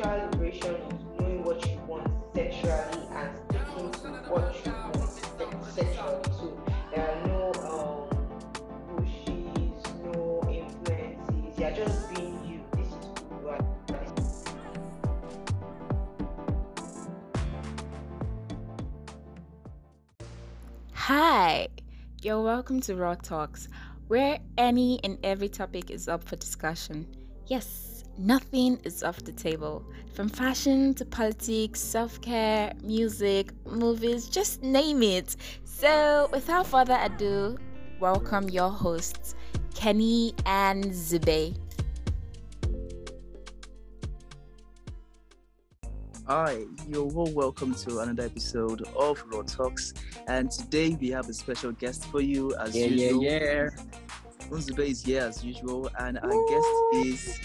sexual liberation is knowing what you want sexually and sticking to what you want sexually. So there are no um, pushes, no influences. You're just being you. This is who you are. Hi, you're welcome to Raw Talks, where any and every topic is up for discussion. Yes, nothing is off the table. From fashion to politics, self care, music, movies, just name it. So, without further ado, welcome your hosts, Kenny and Zube. Hi, you're all welcome to another episode of Raw Talks. And today we have a special guest for you as Yeah, usual. yeah, yeah. Unzube is here as usual, and our guest is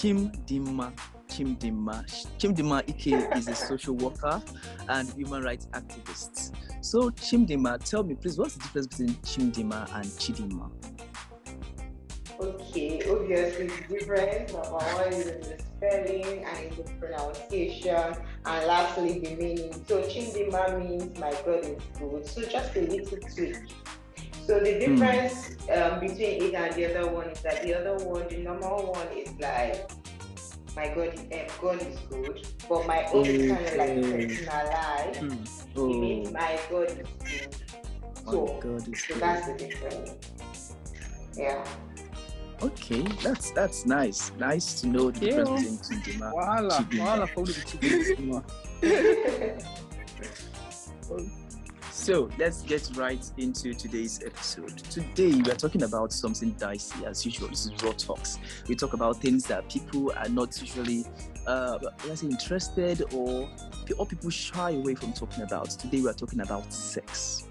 Chimdima. Chimdima. Chimdima Ike is a social worker and human rights activist. So, Chimdima, tell me, please, what's the difference between Chimdima and Chidima? Okay, obviously the difference number is in the spelling and in the pronunciation, and lastly the meaning. So Chimdima means my God is good. So just a little tweak. So the difference um, between it and the other one is that the other one, the normal one is like my God, um, God is good, but my own is kind of like Okay. personalized. Hmm. It Oh, means my God is good. my So, God, it's so good. that's the difference. Yeah. Okay, that's that's nice. Nice to know the Yeah. difference between Chimdima Wahala, and Chidima. wahala for the chicken. So let's get right into today's episode. Today we are talking about something dicey as usual. This is raw talks. We talk about things that people are not usually, uh, let's say, interested or or people shy away from talking about. Today we are talking about sex.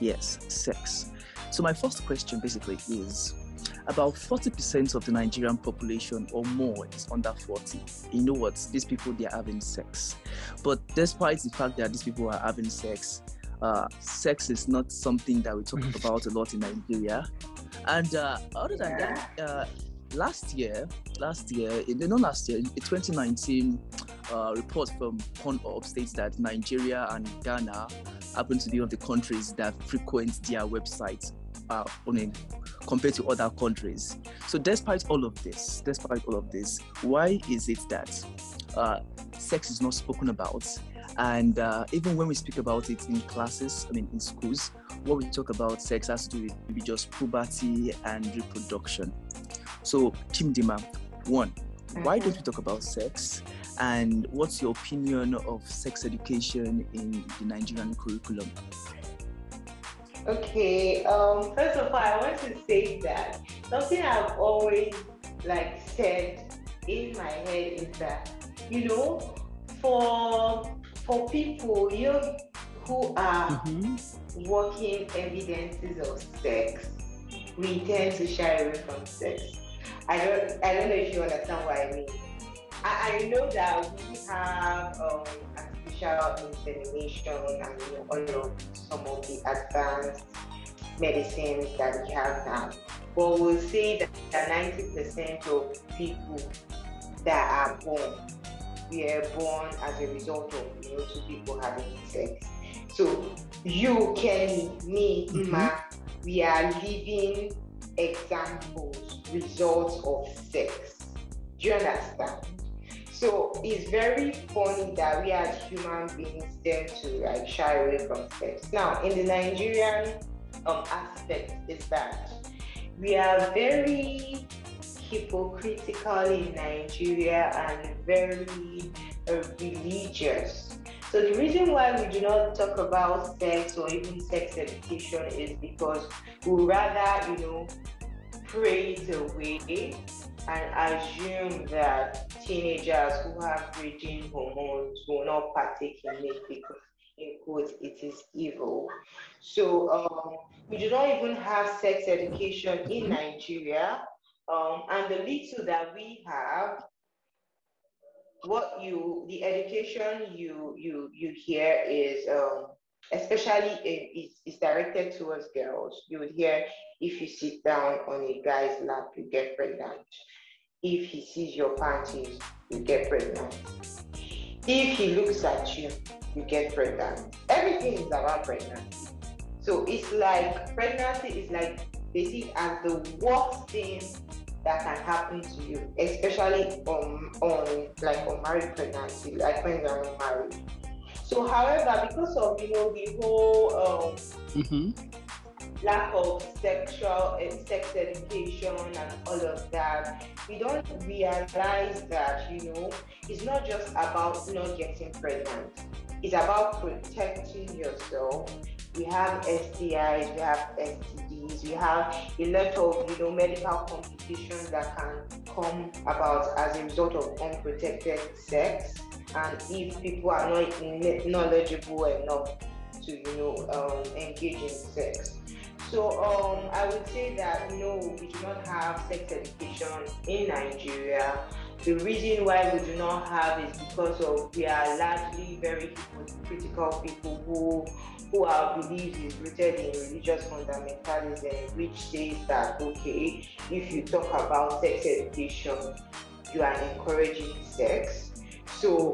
Yes, sex. So my first question basically is. About 40% of the Nigerian population or more is under 40. You know what? These people, they are having sex. But despite the fact that these people are having sex, uh, sex is not something that we talk about a lot in Nigeria. And uh, other than that, uh, last year, last year, in the not last year, in 2019, uh, report from Pornhub states that Nigeria and Ghana happen to be one of the countries that frequent their websites uh, on a, compared to other countries. So, despite all of this, despite all of this, why is it that uh, sex is not spoken about? And uh, even when we speak about it in classes, I mean, in schools, what we talk about sex has to do with maybe just puberty and reproduction. So, Chimdima, one, why don't we talk about sex? And what's your opinion of sex education in the Nigerian curriculum? Okay, um, first of all, I want to say that something I've always like said in my head is that you know, for for people you who are Mm-hmm. working evidences of sex, we tend to shy away from sex. I don't I don't know if you understand what I mean. I, I know that we have um, artificial insemination and you know, all of some of the advanced medicines that we have now. But we'll say that, that 90% of people that are born were born as a result of you know two people having sex. So you, Kenny, me, Mhm. Ima, we are living examples, results of sex. Do you understand? So it's very funny that we as human beings tend to like shy away from sex. Now, in the Nigerian um, aspect is that we are very hypocritical in Nigeria and very uh, religious. So the reason why we do not talk about sex or even sex education is because we rather, you know, pray it away and assume that teenagers who have raging hormones will not partake in it because in quotes it is evil. So um, we do not even have sex education in Nigeria. Um, and the little that we have, what you the education you you you hear is um, especially is, is directed towards girls. You would hear if you sit down on a guy's lap, you get pregnant. if he sees your panties, you get pregnant. If he looks at you, you get pregnant. Everything is about pregnancy. So it's like pregnancy is like they see it as the worst thing that can happen to you, especially on on like unmarried pregnancy, like when you're unmarried. So, however, because of you know the whole um, mm-hmm. lack of sexual and eh, sex education and all of that, we don't realize that you know it's not just about not getting pregnant. It's about protecting yourself we have STIs, we have STDs, we have a lot of you know medical complications that can come about as a result of unprotected sex. And if people are not knowledgeable enough to you know um, engage in sex. So um, I would say that know we do not have sex education in Nigeria. The reason why we do not have is because of we are largely very critical people who who our beliefs is rooted in religious fundamentalism, which says that okay, if you talk about sex education, you are encouraging sex. So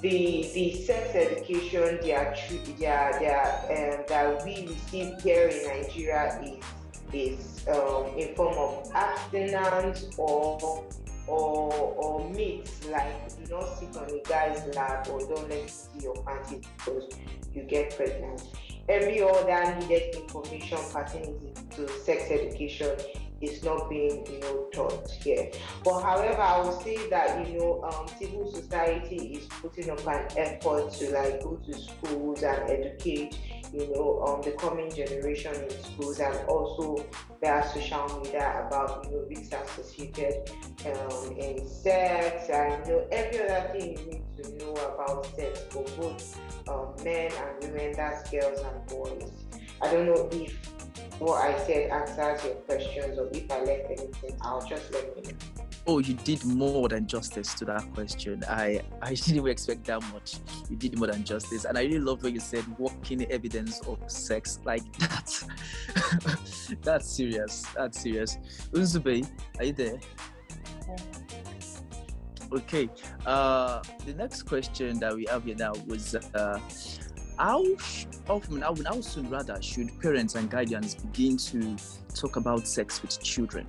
the the sex education they are they are, they are, um, that we receive here in Nigeria is is um, in form of abstinence or or or myths like do not sit on a guy's lap or don't let me see your panties because you get pregnant. Every other needed information pertaining to sex education is not being you know taught here. But however, I would say that you know um, civil society is putting up an effort to like go to schools and educate you know um, the coming generation in schools and also via social media about you know risks associated um, in sex and you know every other thing you need to know about sex for both um, men and women, that's girls and boys. I don't know if what I said answers your questions or if I left anything out, just let me know. Oh, you did more than justice to that question. I I didn't expect that much. You did more than justice, and I really love what you said. Walking evidence of sex like that. that's serious. That's serious. Unzube, are you there? Okay. Uh, the next question that we have here now was uh, how often, how, how soon rather, should parents and guardians begin to talk about sex with children?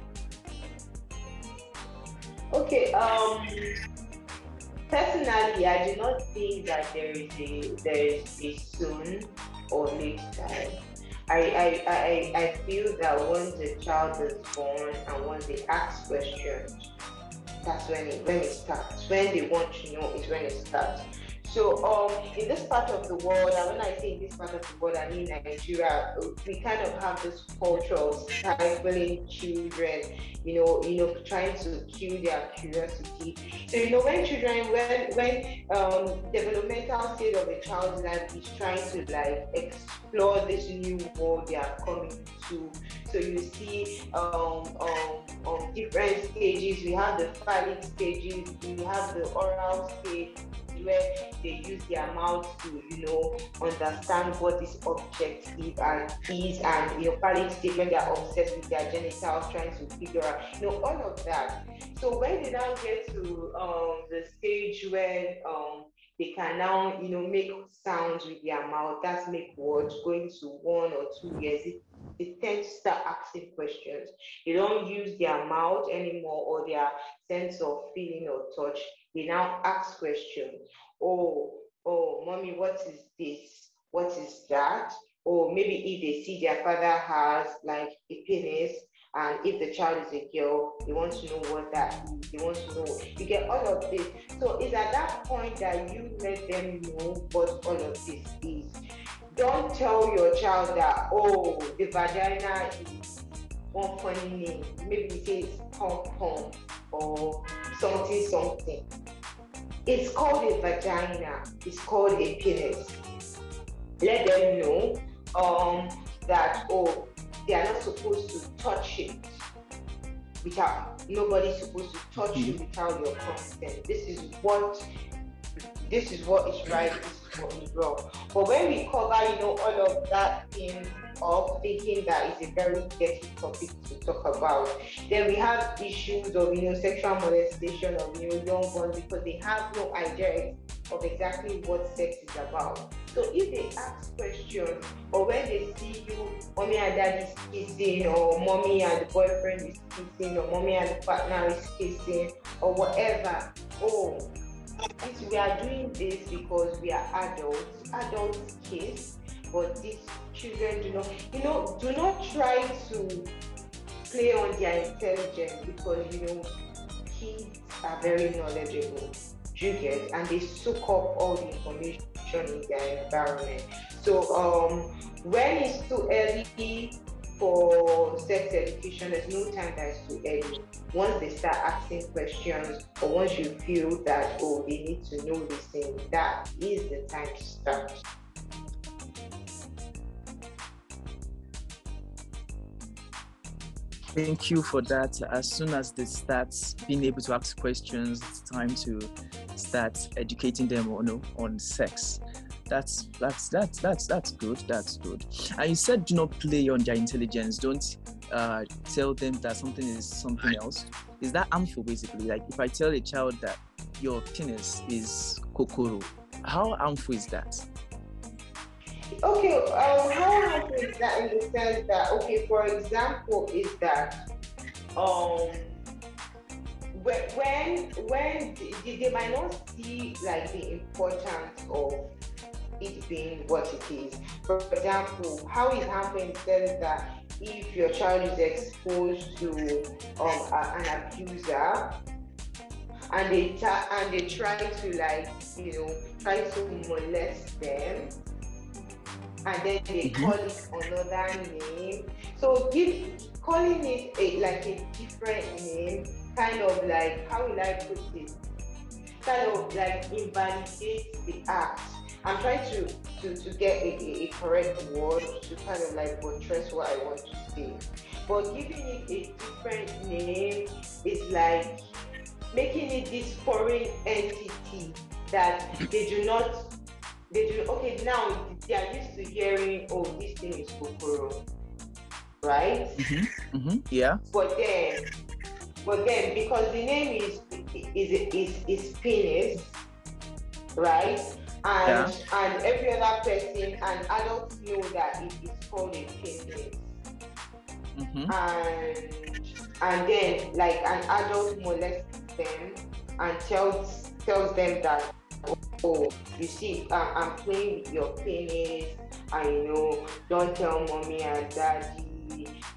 Okay. Um. Personally, I do not think that there is a there is a soon or late time. I, I, I, I feel that once the child is born and once they ask questions, that's when it when it starts. When they want to know is when it starts. So um, in this part of the world, and when I say in this part of the world, I mean Nigeria, we kind of have this culture of stifling children, you know, you know, trying to kill their curiosity. So you know, when children, when when um, developmental state of a child's life is trying to like explore this new world they are coming to. So you see um, um, um different stages. We have the phallic stages, we have the oral stage where they use their mouth to, you know, understand what this object is and is, and you know, phallic state when they are obsessed with their genitals, trying to figure out, you know, all of that. So when they now get to um, the stage when um, they can now, you know, make sounds with their mouth, that's make words, going to one or two years, it, they tend to start asking questions. They don't use their mouth anymore or their sense of feeling or touch. They now ask questions. Oh, oh, mommy, what is this? What is that? Or maybe if they see their father has like a penis, and if the child is a girl, they want to know what that. They want to know. You get all of this. So it's at that point that you let them know what all of this is. Don't tell your child that, oh, the vagina is one funny name. Maybe we say it's pom pom or something something. It's called a vagina. It's called a penis. Let them know um, that oh they are not supposed to touch it without nobody's supposed to touch mm-hmm. you without your consent. This is what this is what is right, this is for a wrong. But when we cover, you know, all of that in of thinking that it's a very dirty topic to talk about, then we have issues of you know sexual molestation of you know young ones because they have no idea of exactly what sex is about. So if they ask questions or when they see you, mommy and daddy is kissing, or mommy and the boyfriend is kissing, or mommy and the partner is kissing, or whatever, oh, we are doing this because we are adults. Adults kiss, but these children do not. You know, do not try to play on their intelligence because you know kids are very knowledgeable. You get and they soak up all the information in their environment. So um, when it's too early for sex education, there's no time that is too early. Once they start asking questions, or once you feel that oh they need to know this thing, that is the time to start. Thank you for that. As soon as they start being able to ask questions, it's time to start educating them on on sex. That's that's that's that's that's good. That's good. And you said do not play on their intelligence. Don't uh, tell them that something is something else. Is that harmful basically? Like if I tell a child that your penis is kokoro, how harmful is that? Okay, um, how is that in the sense that okay, for example, is that um when when they, might not see like the importance of it being what it is. For example, how it happens is that if your child is exposed to um, an abuser and they ta- and they try to like you know try to molest them and then they mm-hmm. call it another name so give calling it a like a different name kind of like how will I put it kind of like invalidates the act I'm trying to to, to get a, a, correct word to kind of like buttress what I want to say. But giving it a different name is like making it this foreign entity that they do not they do okay now they are used to hearing oh this thing is kokoro right mm-hmm. Mm-hmm. yeah but then but then because the name is is is, is penis right and yeah. and every other person and adults know that it is called a penis. Mm-hmm. And and then like an adult molests them and tells tells them that oh you see um, I'm playing with your penis I know don't tell mommy and daddy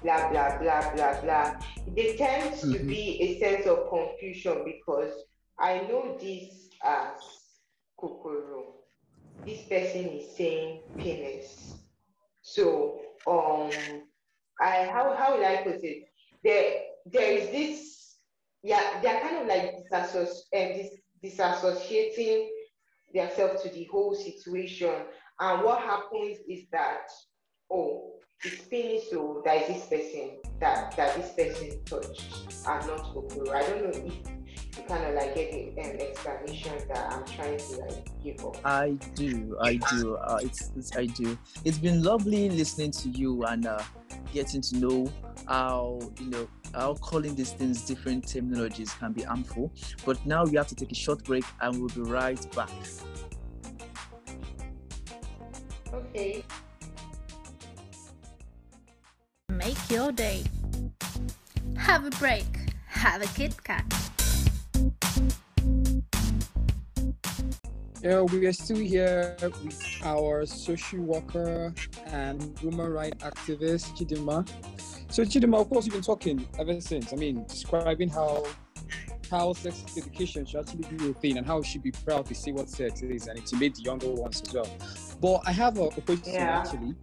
blah blah blah blah blah. There tends mm-hmm. to be a sense of confusion because I know this as kokoro this person is saying penis. So um I how how would I put it? There there is this yeah they're kind of like uh, dis- disassociating themselves to the whole situation. And what happens is that oh it's penis so that this person that that this person touched and not Kokoro. I don't know if kind of like get an explanation that I'm trying to like give up. I do, I do. Uh, it's, it's I do. It's been lovely listening to you and uh, getting to know how you know how calling these things different terminologies can be harmful. But now we have to take a short break and we'll be right back. Okay. Make your day. Have a break. Have a Kit Kat. Yeah, we are still here with our social worker and human rights activist, Chidima. So, Chidima, of course, you've been talking ever since. I mean, describing how how sex education should actually be a thing and how we should be proud to see what sex is and intimidate the younger ones as well. But I have a, a question yeah. actually.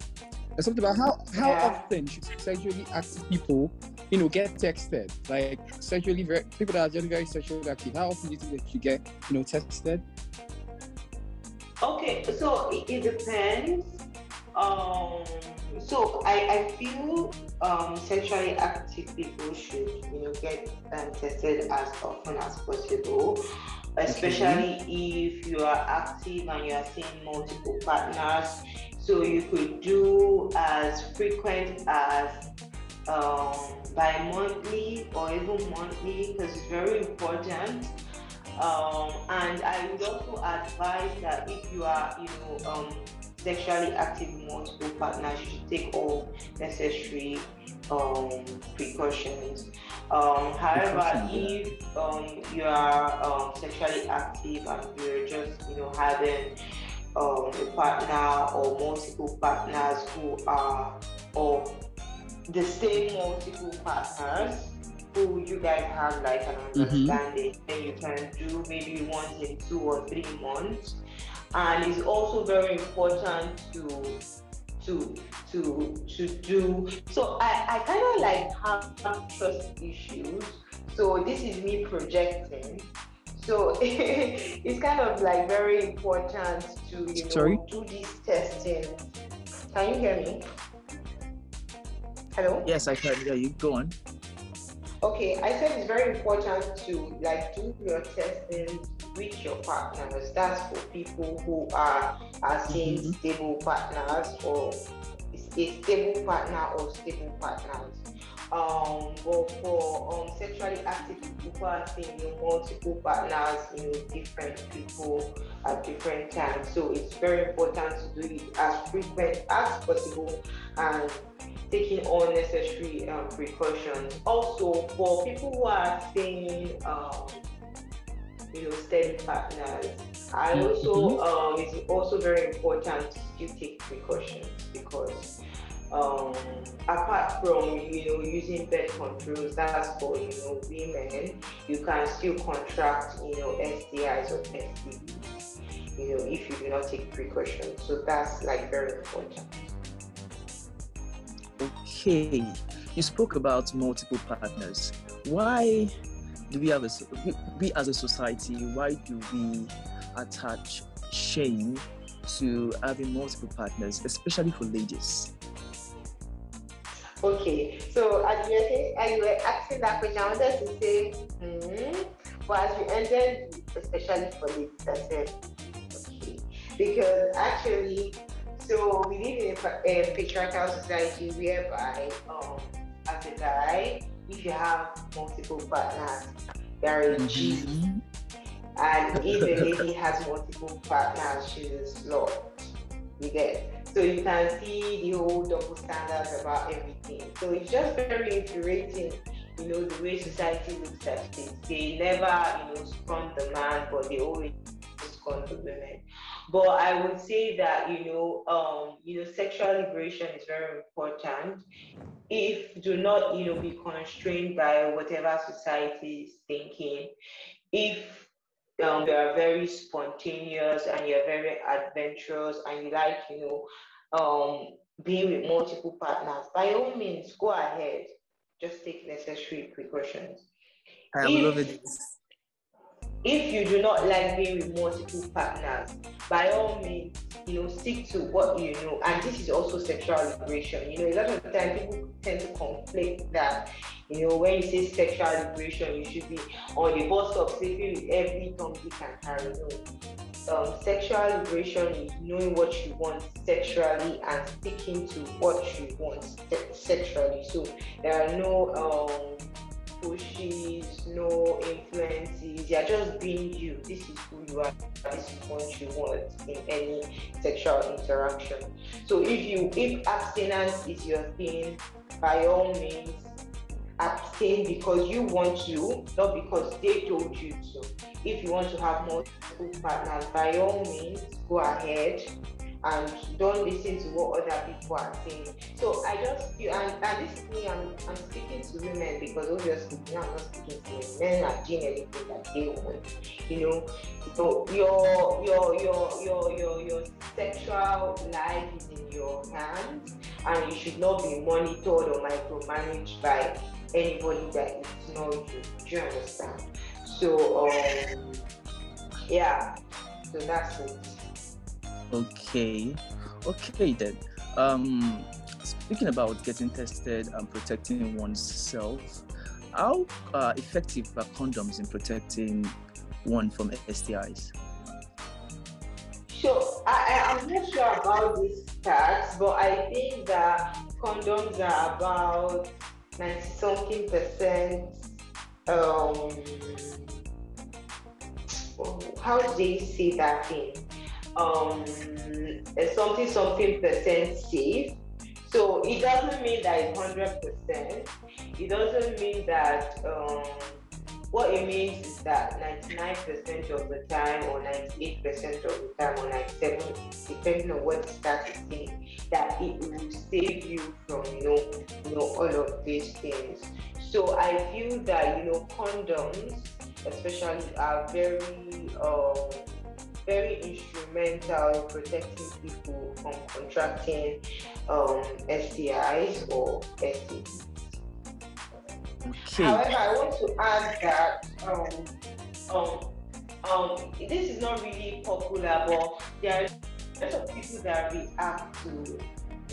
There's something about how how yeah. often should sexually active people, you know, get texted? Like sexually very people that are generally very sexually active. How often do you think they should get, you know, texted? Okay, so it, it depends. Um, so I, I feel um, sexually active people should you know get um, tested as often as possible. especially if you are active and you are seeing multiple partners. So you could do as frequent as um, bi-monthly or even monthly because it's very important. Um, and I would also advise that if you are, you know, um, sexually active with multiple partners, you should take all necessary um, precautions. Um, however, if um, you are um, sexually active and you're just, you know, having um, a partner or multiple partners who are of the same multiple partners who you guys have like an Mhm. understanding, then you can do maybe once in two or three months. And it's also very important to to to to do so I, I kind of like have trust issues. So this is me projecting. So it's kind of like very important to you know Sorry? do this testing. Can you hear me? Hello? Yes, I can hear you. Go on. Okay, I said it's very important to like do your testing with your partners. That's for people who are are seeing Mhm. stable partners or a stable partner or stable partners. Um, but for um, sexually active people who are seeing you know, multiple partners, you know, different people at different times. So it's very important to do it as frequent as possible and taking all necessary um, precautions. Also, for people who are seeing, um, you know, steady partners, I also um, it's also very important to still take precautions because um, apart from you know using birth controls, that's for you know women, you can still contract you know STIs or STDs, you know, if you do not take precautions. So that's like very important. Okay, you spoke about multiple partners. Why do we have a we, we as a society? Why do we attach shame to having multiple partners, especially for ladies? Okay, so as you were saying, as you were asking that question, I wanted to say, hmm, but as you ended, especially for I said, okay, because actually, so we live in a, a patriarchal society whereby, um, as a guy, if you have multiple partners, there is G, Mhm. and if a lady has multiple partners, she's a slut. You get so you can see the whole double standards about everything. So it's just very infuriating, you know, the way society looks at things. They never, you know, scorn the man, but they always scorn the women. But I would say that, you know, um, you know, sexual liberation is very important. If do not, you know, be constrained by whatever society is thinking. If um, you are very spontaneous and you're very adventurous and you like, you know, um, being with multiple partners, by all means, go ahead. Just take necessary precautions. I am If- loving. If you do not like being with multiple partners, by all means, you know, stick to what you know. And this is also sexual liberation. You know, a lot of the time people tend to conflict that, you know, when you say sexual liberation, you should be on the bus stop sleeping with every Tom, Dick, and Harry. No. Um, sexual liberation is knowing what you want sexually and sticking to what you want se- sexually. So there are no um, pushes, no influences. You're just being you. This is who you are. This is what you want in any sexual interaction. So if you if abstinence is your thing, by all means abstain because you want to, not because they told you to. If you want to have multiple partners, by all means go ahead and don't listen to what other people are saying. So I just feel, and, and this is me, I'm, I'm speaking to women because obviously now I'm not speaking to men. Men are doing anything that they want. You know, so your your your your your your sexual life is in your hands, and you should not be monitored or micromanaged by anybody that is not you. Do you understand? So um, yeah. So that's it. Okay, okay then. Um, speaking about getting tested and protecting oneself, how uh, effective are condoms in protecting one from STIs? So I, I'm not sure about these stats, but I think that condoms are about 90 something percent. Um, how do they say that thing? Um, something something percent safe. So it doesn't mean that it's hundred percent. It doesn't mean that um, what it means is that 99% of the time, or 98% of the time, or 97, depending on what the saying, that it will save you from you know, you know all of these things. So I feel that you know condoms, especially, are very um, very instrumental in protecting people from contracting um, STIs or STDs. Okay. However, I want to add that um, um, um, this is not really popular, but there are lots of people that react to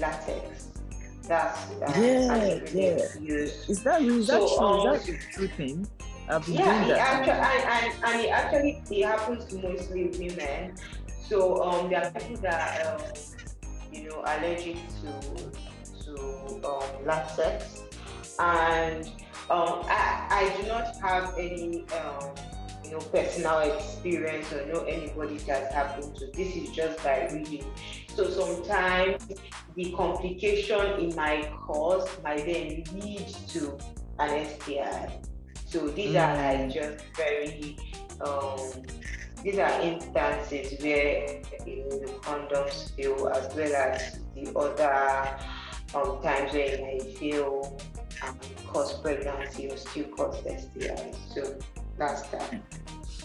latex. That's uh, Yeah, yeah. Used. Is that is that So, true? um, is that a true thing? I've been Yeah, doing that. actually, and, and, it actually it happens mostly women. So um, there are people that um, you know allergic to to um, latex, and um, I, I do not have any um, you know personal experience or know anybody that's happened to. This is just by reading. So sometimes the complication in my cause might then lead to an STI. So these are like just very um, these are instances where you know, the condoms fail as well as the other um, times where you may fail and cause pregnancy or still cause STI. So that's that.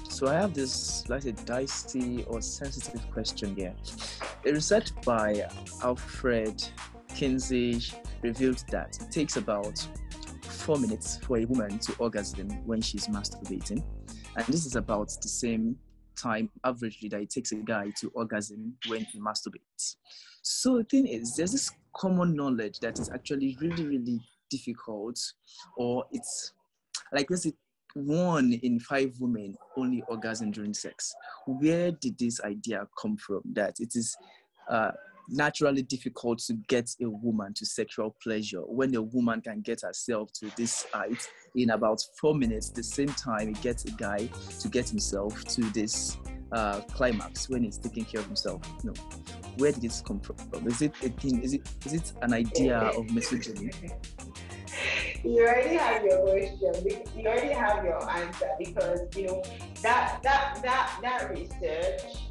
So I have this, like a dicey or sensitive question here. A research by Alfred Kinsey revealed that it takes about four minutes for a woman to orgasm when she's masturbating, and this is about the same time averagely that it takes a guy to orgasm when he masturbates. So the thing is, there's this common knowledge that is actually really, really difficult, or it's like say one in five women only orgasm during sex. Where did this idea come from? That it is uh, naturally difficult to get a woman to sexual pleasure when a woman can get herself to this height in about four minutes, the same time it gets a guy to get himself to this uh, climax when he's taking care of himself. No. Where did this come from? Is it a thing? Is it is it an idea of misogyny? you already have your question. You already have your answer because you know that that that that research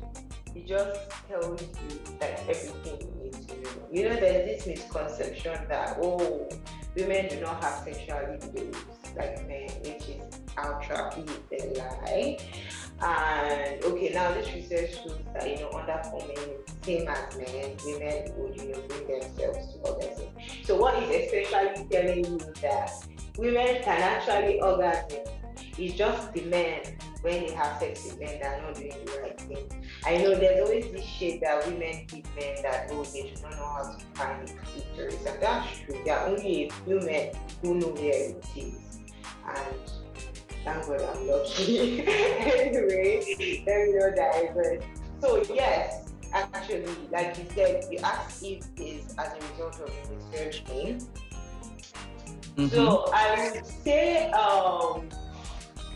it just tells you that everything you need to know. You know, there's this misconception that oh, women do not have sexual libidos like men, which is outright a lie. And okay, now this research shows that you know under four men, same as men, women would you know bring themselves to orgasm. So what is essentially telling you that women can actually orgasm it's just the men when they have sex with men that are not doing the right thing. I know there's always this shade that women give men that oh they do not know how to find the clitoris, and that's true. There are only a few men who know where it is, and thank God I'm lucky. anyway, let me know that. But so yes, actually, like you said, you asked if it's as a result of researching. Mhm. So I would say um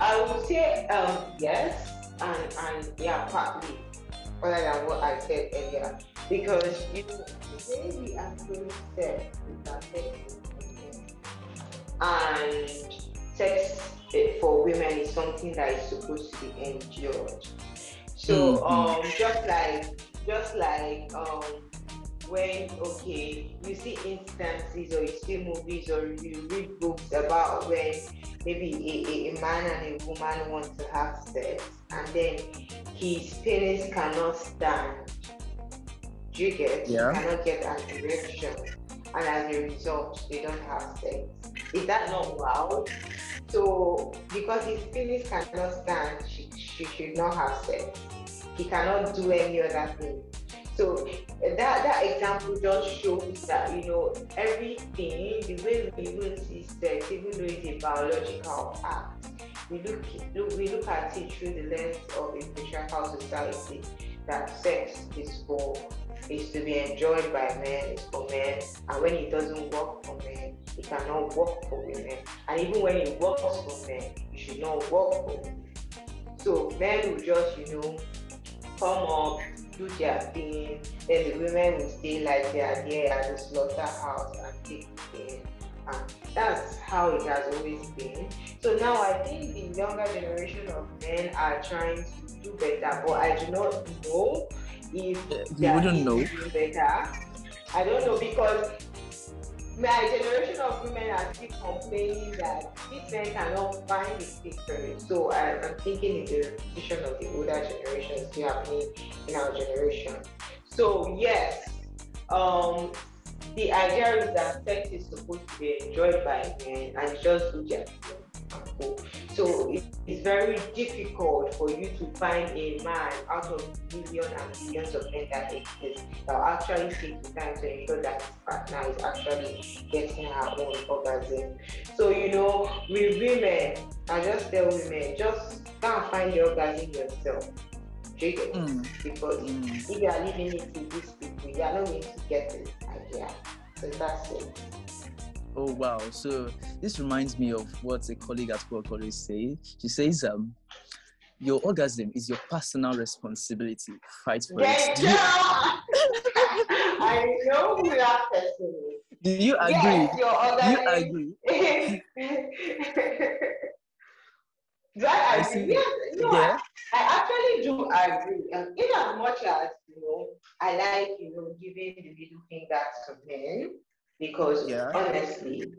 I would say um yes and and yeah partly other than what I said earlier because you know the way we actually said that sex and sex for women is something that is supposed to be endured. So Mhm. um just like just like um when okay you see instances or you see movies or you read books about when maybe a, a, a man and a woman want to have sex and then his penis cannot stand. You get? Yeah. cannot get an erection and as a result they don't have sex. Is that not wild so because his penis cannot stand she, she should not have sex. He cannot do any other thing so that that example just shows that you know everything, the way we even see sex, even though it's a biological act, we look, look we look at it through the lens of a patriarchal society that sex is for is to be enjoyed by men, it's for men, and when it doesn't work for men, it cannot work for women. And even when it works for men, it should not work for women. So men will just, you know, come up, do their thing, then the women will stay like they are there at the slaughterhouse and take care. And that's how it has always been. So now I think the younger generation of men are trying to do better, but I do not know if they wouldn't know better. I don't know because my generation of women are still complaining that these men cannot find a fit for it. So I, am thinking it's the repetition of the older generation still happening in our generation. So yes, um, the idea is that sex is supposed to be enjoyed by men and just do their so it's very difficult for you to find a man out of millions and millions of men that exist that will actually take the time to ensure that his partner is actually getting her own orgasm. So you know, with women, I just tell women, just go and find the orgasm yourself. Mm. Because mm. if you are leaving it to these people, you are not going to get it idea. So that's it. Oh wow! So this reminds me of what a colleague at work always say. She says, um, "Your orgasm is your personal responsibility. Fight for it." You... I know who that person is. Do you agree? Yes, your orgasm. Do you agree? do I agree? Yes, no, yeah. I, I, actually do agree. Um, in as much as you know, I like you know giving the middle finger to men because yeah. honestly,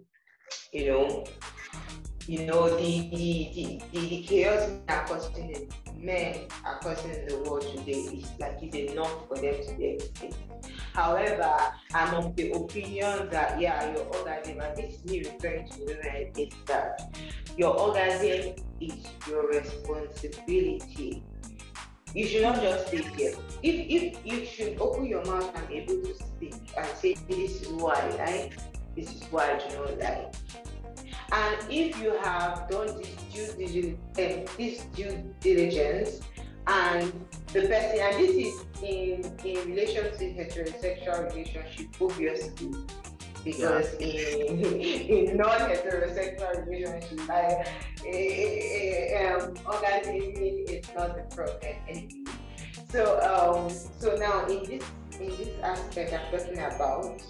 you know, you know the the, the, the, chaos are causing men are causing in the world today is like it's enough for them to be extinct. However, I'm of the opinion that yeah, your orgasm, and this is me referring to women, is that your orgasm is your responsibility you should not just stay here. If if you should open your mouth and be able to speak and say this is why I this is why I do not like. And if you have done this due diligence, uh, this due diligence, and the person, and this is in in relation to heterosexual relationship, obviously, because yeah. in in non-heterosexual relationships, like um, orgasm is not the problem anymore. So um, so now in this in this aspect I'm talking about,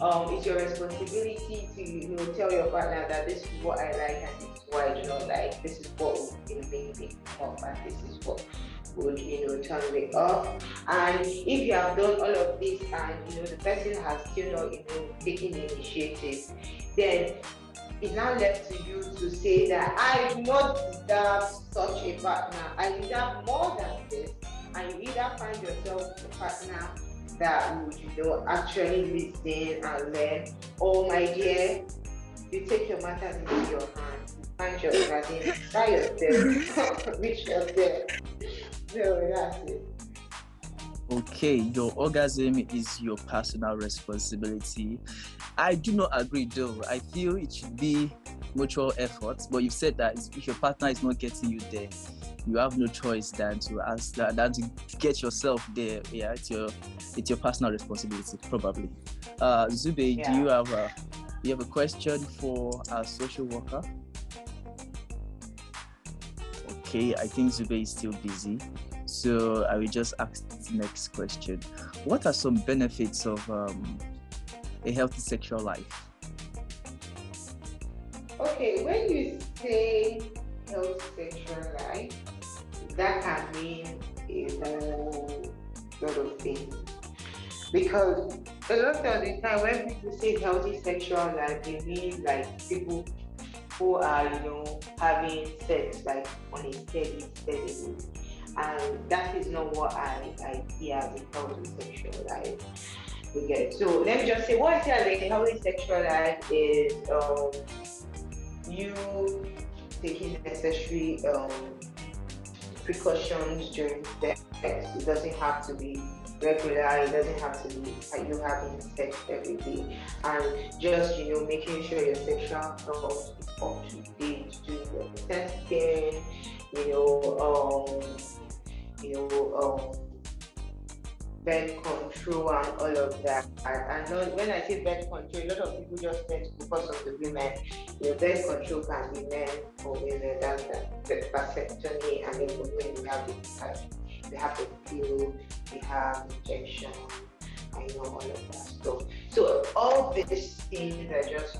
um, it's your responsibility to you know tell your partner that this is what I like and this is what I do not like. This is what will make me come and this is what would you know turn me off and if you have done all of this and you know the person has still not you know taken the initiative then it's now left to you to say that I do not deserve such a partner. I deserve more than this. And you either find yourself a partner that would, you know, actually listen and learn, or my dear, you take your matters into your hands, find your orgasm by yourself, reach yourself. Okay, your orgasm is your personal responsibility. I do not agree though. I feel it should be mutual effort, But you said that if your partner is not getting you there, you have no choice than to ask that than to get yourself there. Yeah, it's your it's your personal responsibility, probably. Uh Zube, yeah. do you have a you have a question for our social worker? Okay, I think Zube is still busy. So I will just ask the next question. What are some benefits of um, a healthy sexual life? Okay, when you say healthy sexual life, that can mean a whole lot of things. Because a lot of the time when people say healthy sexual life, they mean like people who are, you know, having sex like on a steady, steady And that is not what I, I see as a healthy sexual life we get. So let me just say, what I see as a healthy sexual life is um, you taking necessary um, precautions during sex. It doesn't have to be regular. It doesn't have to be you having sex every day, and just you know making sure your sexual health is up to date, doing your testing, you know, um, you know, um, birth control and all of that. And, when I say birth control, a lot of people just to focus on the women. You know, birth control can be men or women. That's the, vasectomy, and then for women we have the we have the pill, we have injection, I know all of that stuff. So all these things I just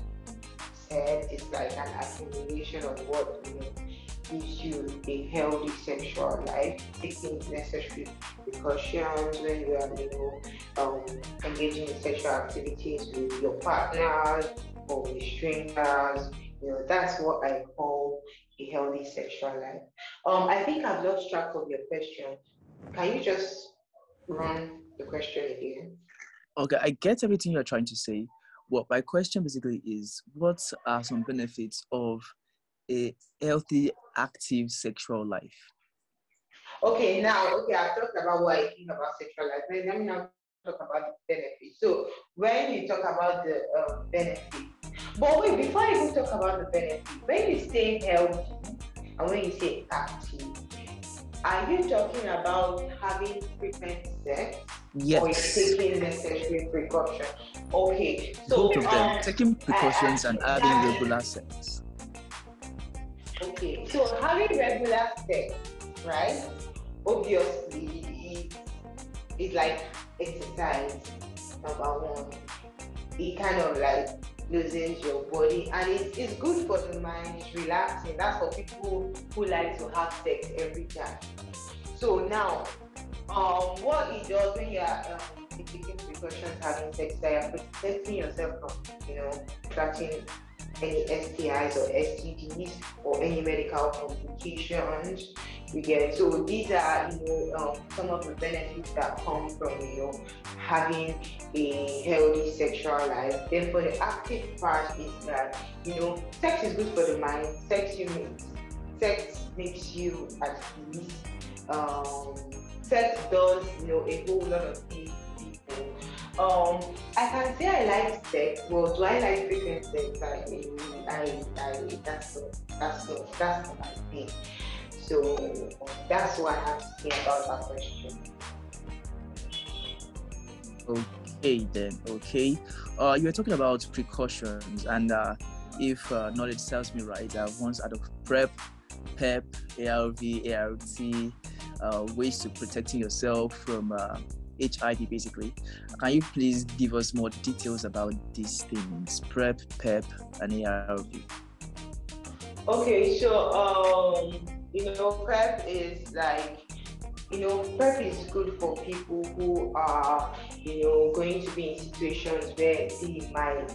said is like an accumulation of what you know gives you a healthy sexual life, taking necessary precautions when you are, you know, um, engaging in sexual activities with your partners or with strangers. You know, that's what I call a healthy sexual life. Um, I think I've lost track of your question. Can you just run the question again? Okay, I get everything you're trying to say. Well, my question basically is what are some benefits of a healthy, active sexual life? Okay, now, okay, I talked about what I think about sexual life. Let me now talk about the benefits. So, when you talk about the uh, benefits, but wait, before I even talk about the benefits, when you say healthy and when you say active, are you talking about having frequent sex? Yes. Or taking necessary precautions? Okay. So both of them, um, taking precautions uh, and having regular sex. Okay, so having regular sex, right? Obviously, it's like exercise, number one. It kind of like loosens your body and it's, it's good for the mind, it's relaxing. That's for people who like to have sex every time. So now, um, what it does when you're um, taking precautions having sex, that you're protecting yourself from, you know, catching any STIs or STDs or any medical complications you get. So these are, you know, um, some of the benefits that come from, you know, having a healthy sexual life. Then for the active part is that, you know, sex is good for the mind. Sex you make, sex makes you at peace. Um, sex does, you know, a whole lot of things um, I can say I like sex, but do I like frequent sex? I, I, I, that's not, that's not, that's not my thing. So that's what I have to say about that question. Okay then. Okay. Uh, you were talking about precautions, and uh, if uh, knowledge serves me right, I've once out of PrEP, PEP, ARV, ART, uh, ways to protecting yourself from HIV basically. Can you please give us more details about these things, PrEP, PEP, and ARV? Okay, so um, you know, PrEP is like you know, PrEP is good for people who are, you know, going to be in situations where they might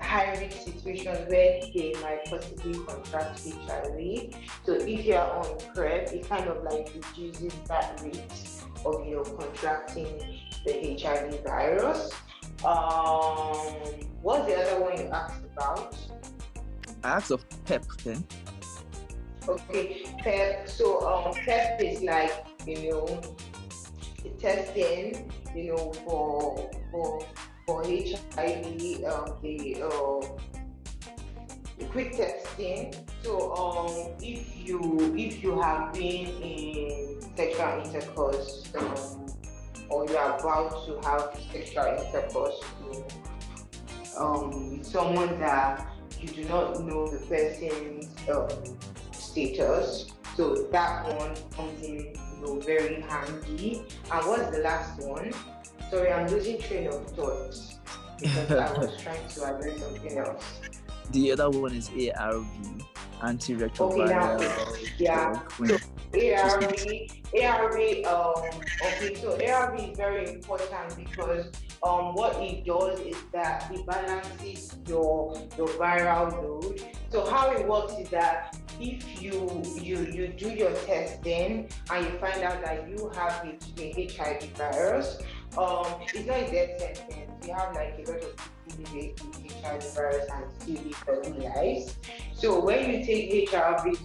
high risk situations where they might possibly contract HIV. So if you're on PrEP, it kind of like reduces that risk of you know contracting the HIV virus. Um, what's the other one you asked about? I asked of PEP then. Okay, PEP. So um, PEP is like you know the testing, you know, for for for HIV, um, the uh, quick testing. So um, if you if you have been in sexual intercourse um, or you are about to have sexual intercourse with um, someone that you do not know the person's um, status, so that one comes in you know, very handy. And what's the last one? Sorry, I'm losing train of thought because I was trying to address something else. The other one is ARV, antiretroviral. Okay, yeah. ARV, ARV, um, okay, so ARV is very important because um, what it does is that it balances your your viral load. So how it works is that if you you you do your testing and you find out that you have the HIV virus, um, it's not a death sentence. We have like a lot of people with HIV virus and still live healthy lives. So when you take HIV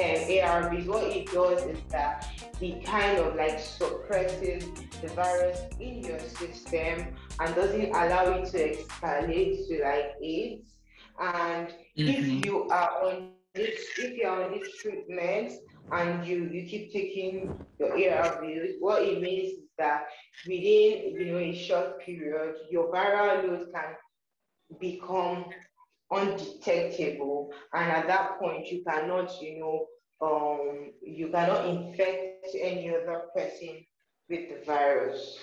ARVs, what it does is that it kind of like suppresses the virus in your system and doesn't allow it to escalate to like AIDS. And mm-hmm. if you are on this, if you are on this treatment and you you keep taking your ARVs, what it means is that within you know a short period, your viral load can become undetectable, and at that point you cannot you know um, you cannot infect any other person with the virus.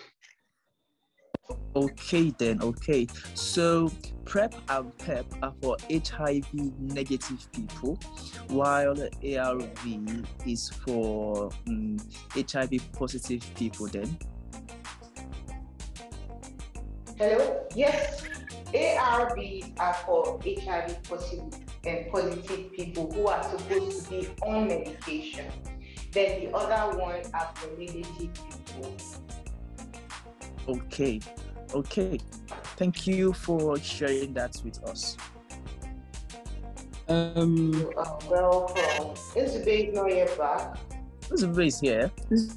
Okay, then, okay. So, PrEP and PEP are for HIV negative people, while ARV is for um, HIV positive people, then. Hello? Yes. ARV are for HIV positive, and positive people who are supposed to be on medication. Then the other one are for negative people. Okay, okay. Thank you for sharing that with us. Um, you are welcome. Isabel is not yet back. Isabel is here.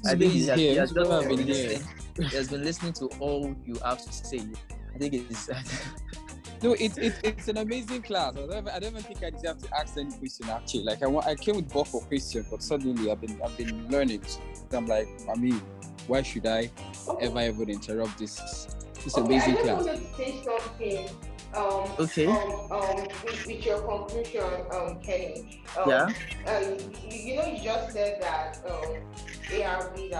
I think he's here. He has, been listening. he has been listening to all you have to say. I think it's. no, it's it, it's an amazing class. I don't, I don't even think I deserve to ask any question actually. Like I, I came with both for question, but suddenly I've been I've been learning. I'm like, I mean, why should I ever ever interrupt this this okay, amazing I class? I to say something. Um, okay. Um, um, with, with, your conclusion, um, Kenny. Um, yeah. You, you, know, you just said that um, ARV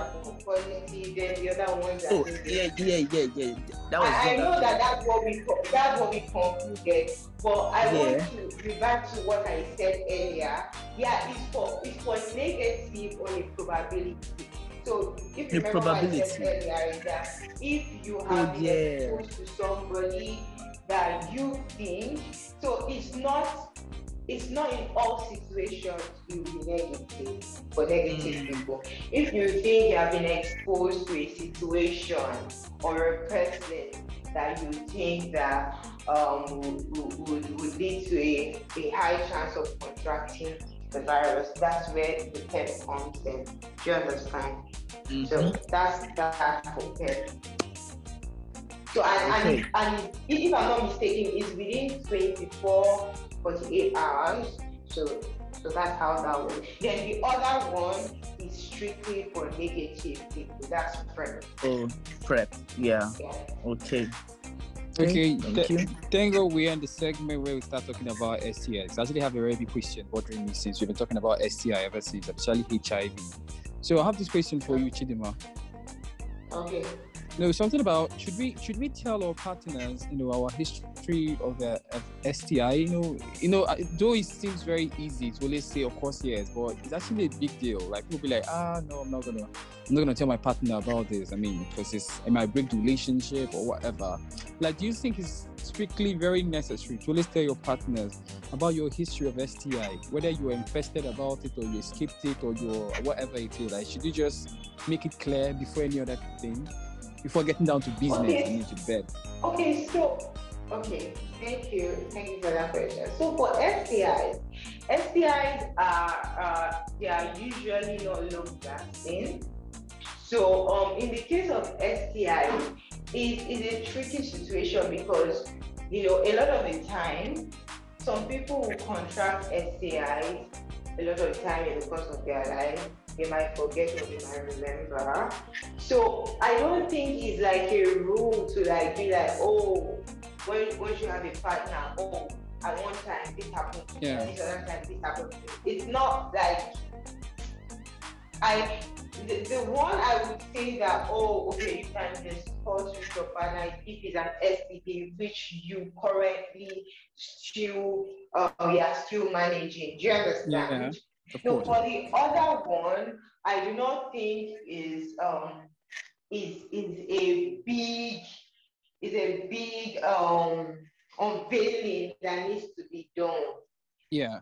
then the other ones. Oh, yeah, yeah, yeah, yeah. That was I, I know that that's what we that's what we concluded, but I yeah. want to revert to what I said earlier. Yeah, it's for it's for negative on a probability. So if you the remember probability. what I said earlier, is that if you oh, have oh, yeah. exposed to somebody that you think, so it's not it's not in all situations you'll be negative for negative mm. people. If you think you have been exposed to a situation or a person that you think that um, would, would, would lead to a, a high chance of contracting the virus, that's where the PEP comes in. Do you understand? Mm-hmm. So that's that for PEP. So and, okay. and, and if I'm not mistaken, it's within 24, 48 hours. So so that's how that works. Then the other one is strictly for negative people. That's PrEP. Oh, PrEP. Yeah. yeah. Okay. Okay, thank th- thank we're in the segment where we start talking about STIs. I actually have a very big question bothering me since we've been talking about STI ever since, especially HIV. So I have this question for you, Chimdima. Okay. No, something about should we should we tell our partners, you know, our history of, uh, of STI? You know, you know, though it seems very easy to always say, of course, yes, but it's actually a big deal. Like people be like, ah, no, I'm not gonna, I'm not gonna tell my partner about this. I mean, because it's it might break the relationship or whatever. Like, do you think it's strictly very necessary to always tell your partners about your history of STI, whether you were infested about it or you skipped it or you're whatever it is? Like, should you just make it clear before any other thing? Before getting down to business okay. and into bed? Okay, so okay, thank you, thank you for that question. So for STIs, STIs are uh, they are usually not long lasting. So um, in the case of STIs, it is a tricky situation because you know a lot of the time, some people will contract STIs a lot of the time in the course of their life they might forget or they might remember. So I don't think it's like a rule to like be like, oh, when once you have a partner, oh, at one time this happened, yeah. this other time this happened. It's not like I the, the one I would say that oh okay you can discuss with your partner if it's an STD which you currently still uh, you are still managing. Do you understand? Yeah. No, for the other one, I do not think is um is is a big is a big um unveiling that needs to be done. Yeah.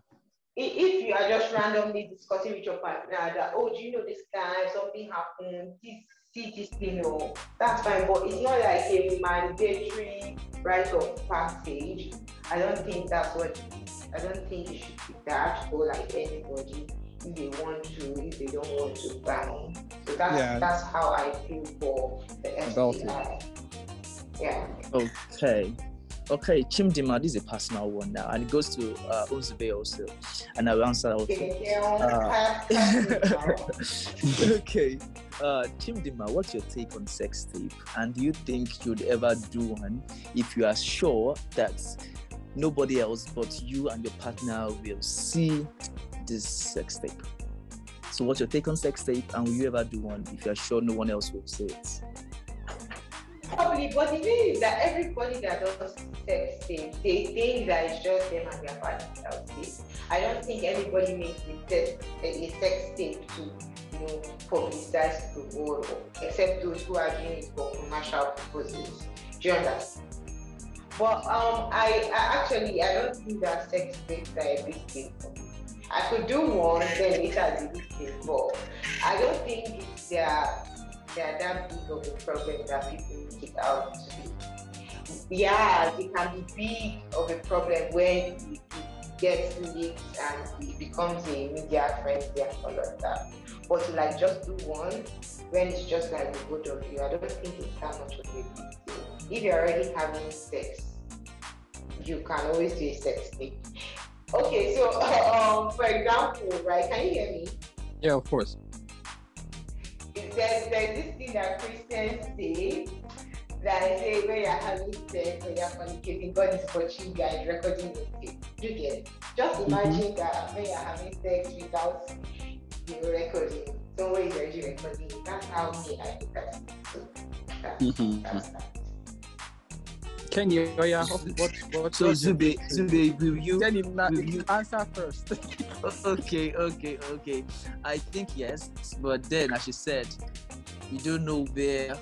If you are just randomly discussing with your partner that oh do you know this guy something happened this see this thing or that's fine but it's not like a mandatory right of passage. I don't think that's what I don't think you should be that or like anybody. if they want to, if they don't want to bang. So that's Yeah. that's how I feel for the About it. Yeah. Okay. Okay, Chimdima, this is a personal one now, and it goes to uh, Unzube also, and I'll answer also. Okay, uh, okay, uh, Chimdima, what's your take on sex tape? And do you think you'd ever do one if you are sure that nobody else but you and your partner will see this sex tape? So, what's your take on sex tape? And will you ever do one if you are sure no one else will see it? Probably, but the thing is that everybody that does sex tape, they think that it's just them and their partner that will see. I don't think anybody makes a sex, eh, a, sex tape to you know publicize the world, except those who are doing it for commercial purposes. Do you understand? But um, I, I actually I don't think that sex tapes are a big deal for me. I could do one, then later as a big deal, but I don't think they are they are that big of a problem that people make it out to be. Yeah, it can be big of a problem when it, it gets leaked and it becomes a media frenzy and all of that. But to like just do one when it's just like the both of you, I don't think it's that much of a big deal. If you're already having sex, you can always do a sex tape. Okay, so um, for example, right? Can you hear me? Yeah, of course. there's, there's this thing that Christians say that they say when you're having sex or you're fornicating, God is watching you and recording your tape. You get it? Just imagine that when you're having sex without you recording, someone is already recording. That's how me I look at it. So that's, Mhm. that's that. Kenya, oh yeah, what, what, So, Zube. Zube, will you? Tell him that will you- answer first. Okay, okay, okay. I think yes, but then, as you said, you don't know where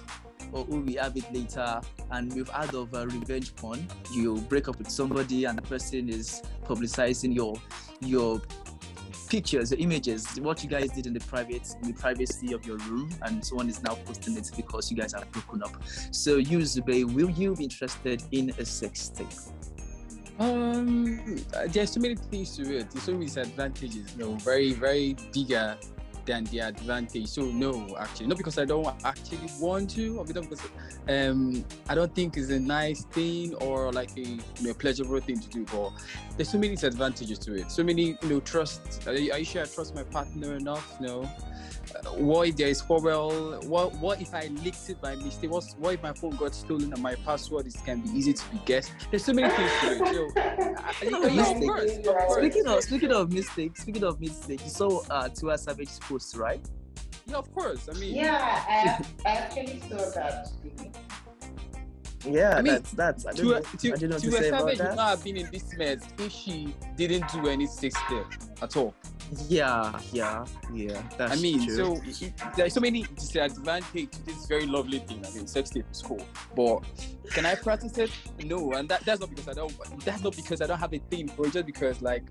or who we have it later. And we've heard of uh, revenge porn. You break up with somebody, and the person is publicizing your your pictures, your images, what you guys did in the private, in the privacy of your room, and someone is now posting it because you guys have broken up. So, you, Zube, will you be interested in a sex tape? Um, there's so many things to it. There's so many disadvantages. You know, very, very bigger than the advantage. So no, actually, not because I don't actually want to, or because um, I don't think it's a nice thing or like a you know, pleasurable thing to do. But there's so many disadvantages to it. So many, you know, trust. Are you, sure I trust my partner enough? No. What if there is quarrel? What what if I leaked it by mistake? What's, what if my phone got stolen and my password is can be easy to be guessed? There's so many things to it. So Oh, yeah, of course, of course. Speaking of speaking of mistakes, speaking of mistakes, you saw uh Tiwa Savage's post, right? Yeah, of course. I mean, Yeah, I, I actually saw that. Yeah, I mean, that's that's I don't to know, to, I don't know what to to say savage would not have been in this mess if she didn't do any sex step at all. Yeah, yeah, yeah. That's I mean, true. so it, it- there's so many disadvantages to this very lovely thing. I mean, sex tape is cool, but can I practice it? No, and that, that's not because I don't. That's not because I don't have a thing for it. Just because like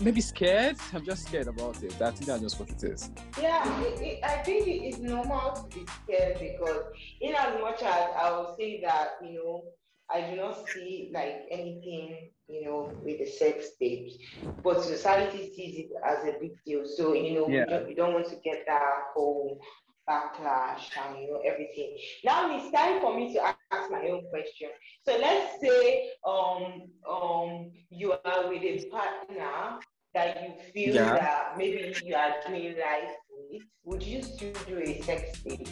maybe scared. I'm just scared about it. I think that's just what it is. Yeah, it, it, I think it is normal to be scared because, in as much as I will say that, you know, I do not see like anything, you know, with the sex tapes, but society sees it as a big deal. So, you know, Yeah. we, don't, we don't want to get that whole backlash and, you know, everything. Now it's time for me to ask my own question. So let's say um um you are with a partner that you feel Yeah. that maybe you are doing life with, would you still do a sex tape?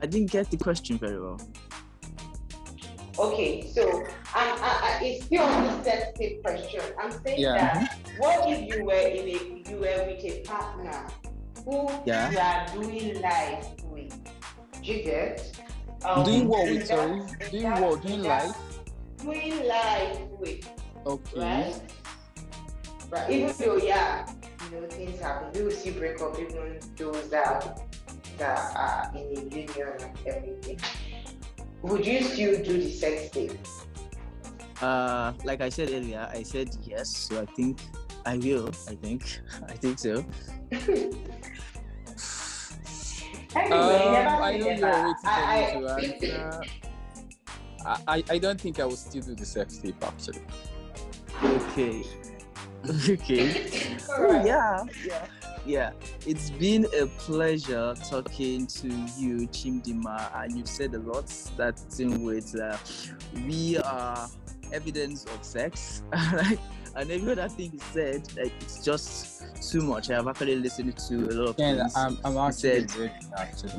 I didn't get the question very well. Okay, so I'm, I, I, it's still on the sex question. I'm saying Yeah. that what if you were in a you were with a partner who Yeah. you are doing life with? You get? Um, doing what with sorry? Doing what? Doing life? Doing life with. Okay. right? But even though, yeah, you know, things happen, we will see break up even those that that are in a union and everything. Would you still do the sex tape? Uh, like I said earlier, I said yes, so I think I will. I think I think so. Anyway, Um, never I say know you're waiting for I, me to answer. I, I, I don't think I will still do the sex tape actually. Okay. okay. Oh, yeah, yeah, yeah. It's been a pleasure talking to you, Chimdima, and you've said a lot. Starting with, uh, we are evidence of sex, right? and every other thing you said, like it's just too much. I have actually listened to a lot of Yeah, things. I'm, I'm actually said- actually.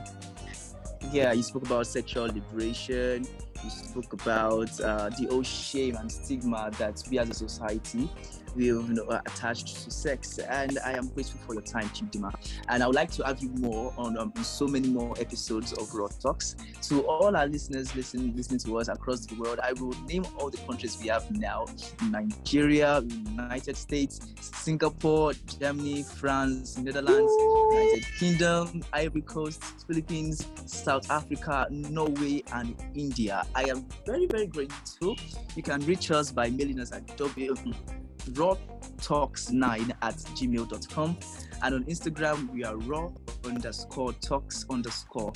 yeah, you spoke about sexual liberation. You spoke about uh, the old shame and stigma that we as a society we you know, are attached to sex. And I am grateful for your time, Chimdima. And I would like to have you more on um, so many more episodes of Raw Talks. To all our listeners listening listening to us across the world, I will name all the countries we have now: Nigeria, United States, Singapore, Germany, France, Netherlands. United Kingdom, Ivory Coast, Philippines, South Africa, Norway, and India. I am very, very grateful. You can reach us by mailing us at rawtalks9 at gmail.com. And on Instagram, we are raw underscore talks underscore.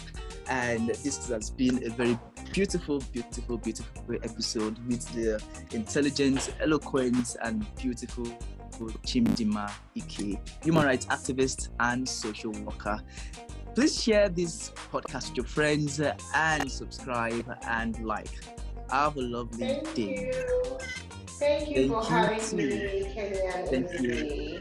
And this has been a very beautiful, beautiful, beautiful episode with the intelligence, eloquence, and beautiful Chimdima Ike, human rights activist and social worker. Please share this podcast with your friends and subscribe and like. Have a lovely Thank day. you. Thank you Thank for you having too. me, Kenny and Thank you.